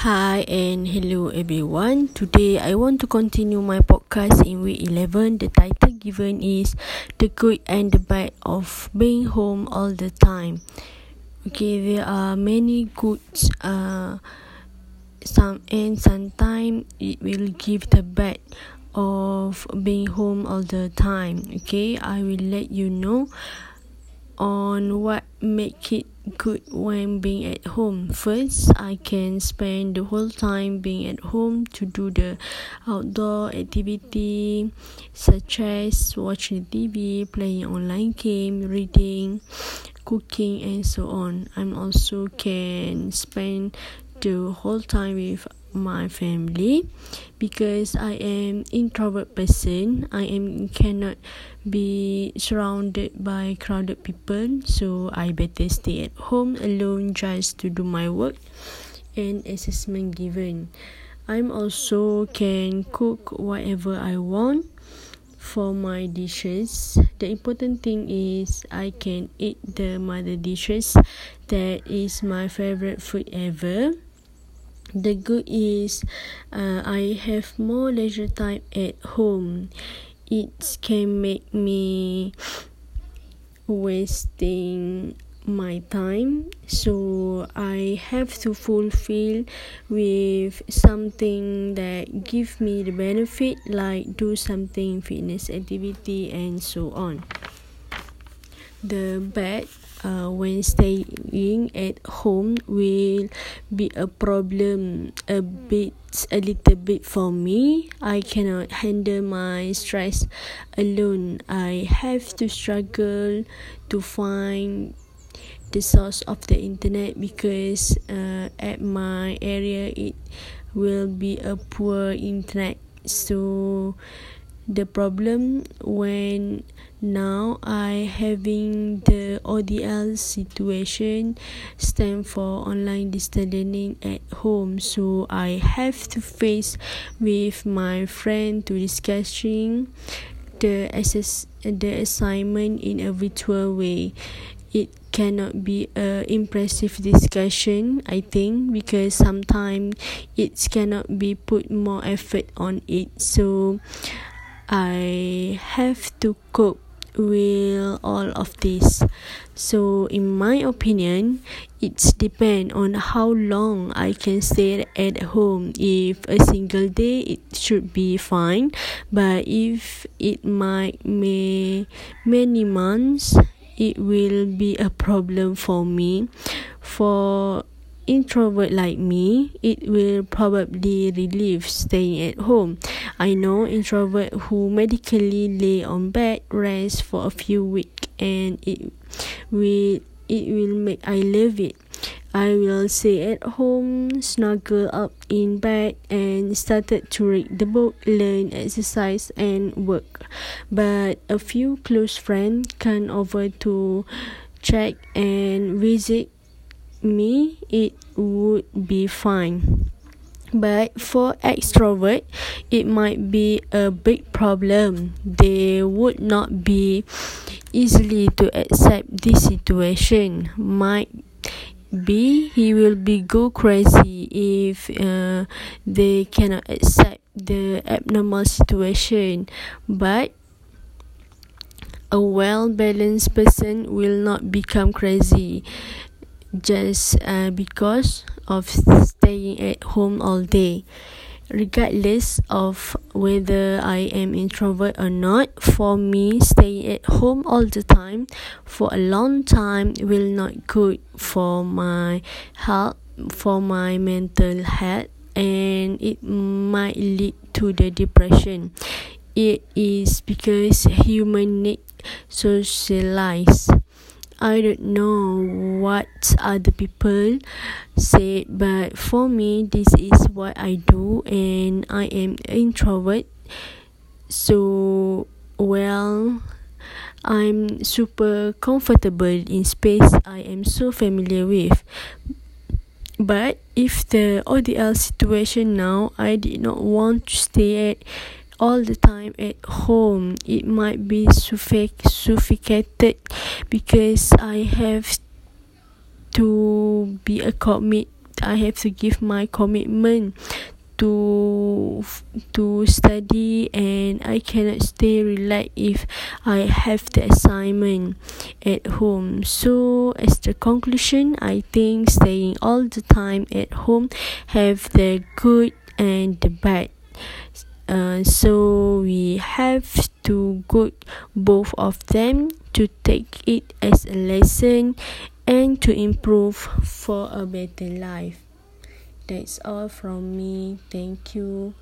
Hi and hello everyone. Today I want to continue my podcast in week 11. The title given is The Good and the Bad of Being Home All the Time. Okay, there are many goods uh some and sometimes it will give the bad of being home all the time. Okay, I will let you know on what make it good when being at home. First, I can spend the whole time being at home to do the outdoor activity such as watching TV, playing online game, reading, cooking and so on. I'm also can spend the whole time with my family because I am introvert person. I am cannot be surrounded by crowded people, so I better stay at home alone just to do my work and assessment given. I'm also can cook whatever I want for my dishes. The important thing is I can eat the mother dishes. That is my favorite food ever the good is uh, I have more leisure time at home. It can make me wasting my time so i have to fulfill with something that give me the benefit like do something fitness activity and so on the bad uh, when staying at home will be a problem a bit a little bit for me. I cannot handle my stress alone. I have to struggle to find the source of the internet because uh, at my area it will be a poor internet. So the problem when now I having the ODL situation stand for online distance learning at home. So I have to face with my friend to discussing the assess the assignment in a virtual way. It cannot be a impressive discussion i think because sometimes it cannot be put more effort on it. So I have to cope with all of this. So, in my opinion, it's depend on how long I can stay at home. If a single day, it should be fine. But if it might may many months, it will be a problem for me. For introvert like me, it will probably relieve staying at home. I know introvert who medically lay on bed rest for a few weeks and it will it will make I love it. I will stay at home, snuggle up in bed, and started to read the book, learn, exercise, and work. But a few close friends come over to check and visit me, it would be fine. But for extrovert, it might be a big problem. They would not be easily to accept this situation. Might be he will be go crazy if uh, they cannot accept the abnormal situation. But a well balanced person will not become crazy just uh, because of staying at home all day. Regardless of whether I am introvert or not for me staying at home all the time for a long time will not good for my health for my mental health and it might lead to the depression. It is because human need socialize I don't know what other people say, but for me, this is what I do, and I am introvert. So, well, I'm super comfortable in space I am so familiar with. But if the ODL situation now, I did not want to stay at all the time at home. It might be suffocated because I have to be a commit I have to give my commitment to to study and I cannot stay relaxed if I have the assignment at home. So as the conclusion I think staying all the time at home have the good and the bad uh, so we have to go both of them to take it as a lesson and to improve for a better life. That's all from me. Thank you